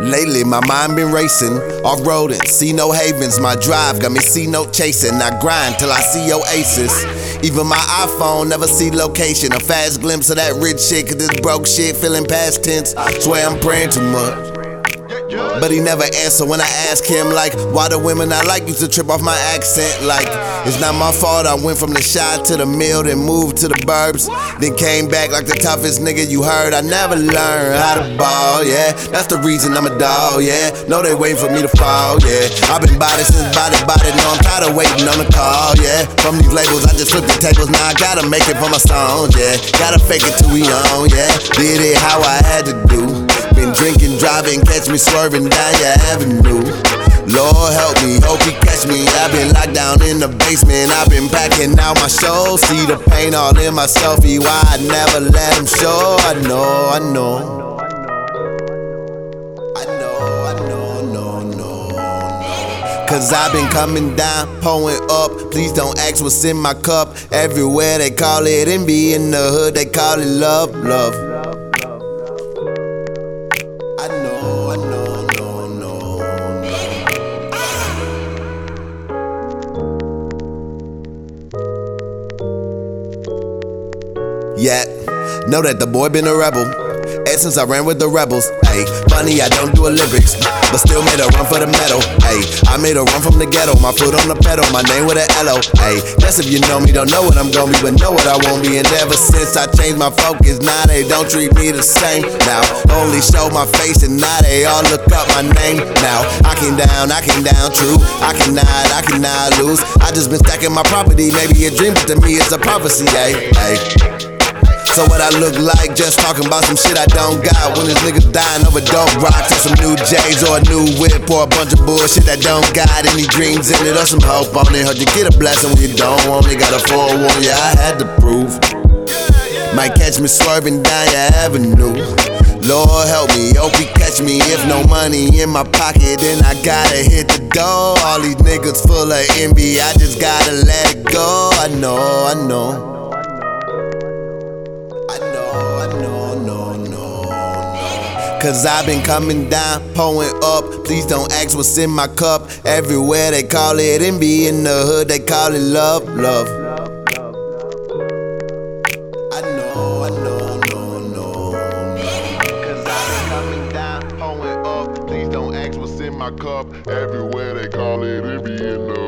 Lately, my mind been racing, off roading, see no havens. My drive got me see no chasing. I grind till I see oasis. Even my iPhone never see location. A fast glimpse of that rich shit, cause this broke shit feeling past tense. Swear I'm praying too much. But he never answer when I ask him, like, why the women I like used to trip off my accent. Like, it's not my fault. I went from the shot to the mill, then moved to the burbs. Then came back like the toughest nigga you heard. I never learned how to ball, yeah. That's the reason I'm a dog, yeah. Know they waiting for me to fall, yeah. I've been body since body, body. Know I'm tired of waiting on the call, yeah. From these labels, I just flip the tables. Now I gotta make it for my songs, yeah. Gotta fake it till we on, yeah. Did it how I had to do. Been drinking, driving, catch me swerving down your avenue. Lord help me, hope he catch me. I've been locked down in the basement. I've been packing out my shows. See the pain all in my selfie. Why I never let him show. I know, I know. I know, I know, no, no, no. Cause I've been coming down, pulling up. Please don't ask what's in my cup. Everywhere they call it envy. In the hood, they call it love, love. Yeah, know that the boy been a rebel. Ever since I ran with the rebels, ayy. Funny, I don't do Olympics, but still made a run for the medal, ayy. I made a run from the ghetto, my foot on the pedal, my name with an L-O, ayy. That's if you know me, don't know what I'm gonna be, but know what I won't be. And ever since I changed my focus, now they don't treat me the same. Now, only show my face, and now they all look up my name. Now, I came down, I came down, true. I cannot, I cannot lose. I just been stacking my property, maybe a dream, but to me it's a prophecy, ayy, ayy. So what I look like, just talking about some shit I don't got. When this nigga dying over dope rocks or some new J's or a new whip or a bunch of bullshit that don't got any dreams in it or some hope on it. Heard you get a blessing when you don't want it. Got a forewarn, yeah, I had to prove. Might catch me swerving down your avenue. Lord help me, hope he catch me. If no money in my pocket, then I gotta hit the door. All these niggas full of envy, I just gotta let it go. I know, I know. Cause I've been coming down, pulling up. Please don't ask what's in my cup. Everywhere they call it envy. In the hood, they call it love, love. I know, I know, no, no, I've been coming down, pulling up. Please don't ask what's in my cup. Everywhere they call it envy, in the